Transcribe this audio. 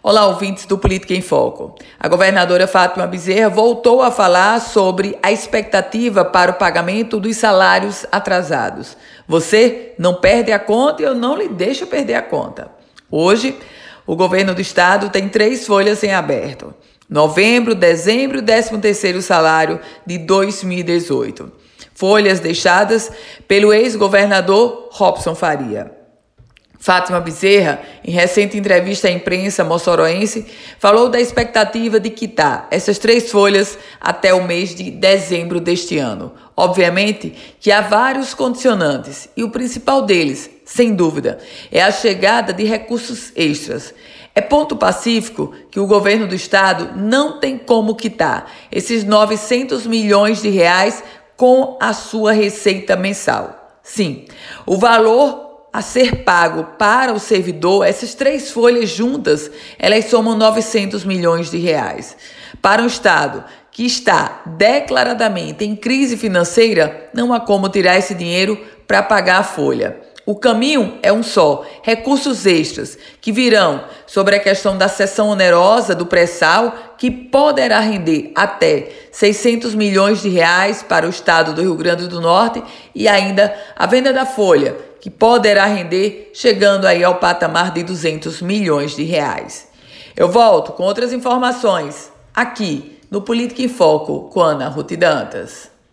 Olá, ouvintes do Política em Foco. A governadora Fátima Bezerra voltou a falar sobre a expectativa para o pagamento dos salários atrasados. Você não perde a conta e eu não lhe deixo perder a conta. Hoje, o governo do estado tem três folhas em aberto: novembro, dezembro e 13 terceiro salário de 2018. Folhas deixadas pelo ex-governador Robson Faria. Fátima Bezerra, em recente entrevista à imprensa moçoroense, falou da expectativa de quitar essas três folhas até o mês de dezembro deste ano. Obviamente que há vários condicionantes e o principal deles, sem dúvida, é a chegada de recursos extras. É ponto pacífico que o governo do estado não tem como quitar esses 900 milhões de reais com a sua receita mensal. Sim, o valor a ser pago para o servidor, essas três folhas juntas, elas somam 900 milhões de reais. Para um Estado que está declaradamente em crise financeira, não há como tirar esse dinheiro para pagar a folha. O caminho é um só: recursos extras que virão sobre a questão da cessão onerosa do pré-sal, que poderá render até 600 milhões de reais para o estado do Rio Grande do Norte e ainda a venda da folha, que poderá render chegando aí ao patamar de 200 milhões de reais. Eu volto com outras informações aqui no Política em Foco com Ana Ruth Dantas.